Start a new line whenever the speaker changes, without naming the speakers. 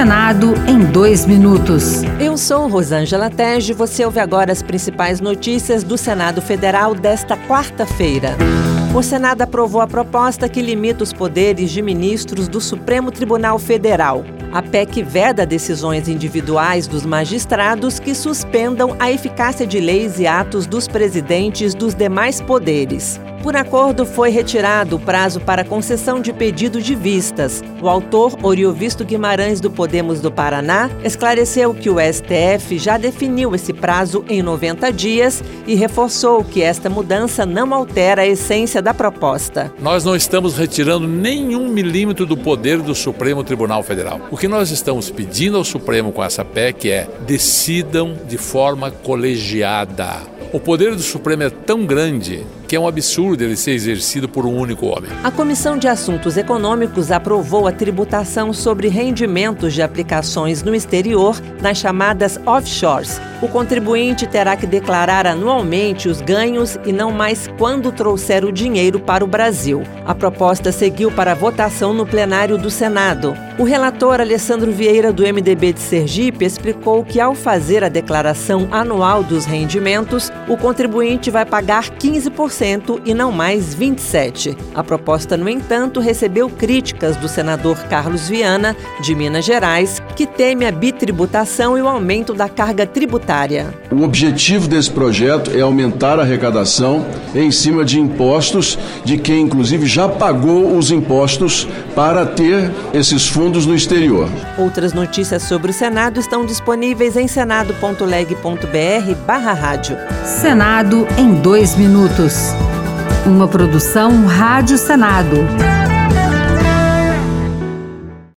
Senado em dois minutos.
Eu sou Rosângela Tege. Você ouve agora as principais notícias do Senado Federal desta quarta-feira. O Senado aprovou a proposta que limita os poderes de ministros do Supremo Tribunal Federal. A PEC veda decisões individuais dos magistrados que suspendam a eficácia de leis e atos dos presidentes dos demais poderes. Por acordo, foi retirado o prazo para concessão de pedido de vistas. O autor, Oriovisto Guimarães do Podemos do Paraná, esclareceu que o STF já definiu esse prazo em 90 dias e reforçou que esta mudança não altera a essência da proposta.
Nós não estamos retirando nenhum milímetro do poder do Supremo Tribunal Federal. O que nós estamos pedindo ao Supremo com essa PEC é decidam de forma colegiada. O poder do Supremo é tão grande que é um absurdo ele ser exercido por um único homem.
A Comissão de Assuntos Econômicos aprovou a tributação sobre rendimentos de aplicações no exterior nas chamadas offshores. O contribuinte terá que declarar anualmente os ganhos e não mais quando trouxer o dinheiro para o Brasil. A proposta seguiu para votação no plenário do Senado. O relator Alessandro Vieira, do MDB de Sergipe, explicou que, ao fazer a declaração anual dos rendimentos, o contribuinte vai pagar 15% e não mais 27%. A proposta, no entanto, recebeu críticas do senador Carlos Viana, de Minas Gerais, que teme a bitributação e o aumento da carga tributária.
O objetivo desse projeto é aumentar a arrecadação em cima de impostos de quem, inclusive, já pagou os impostos para ter esses fundos no exterior.
Outras notícias sobre o Senado estão disponíveis em senado.leg.br/barra rádio.
Senado em dois minutos. Uma produção Rádio Senado.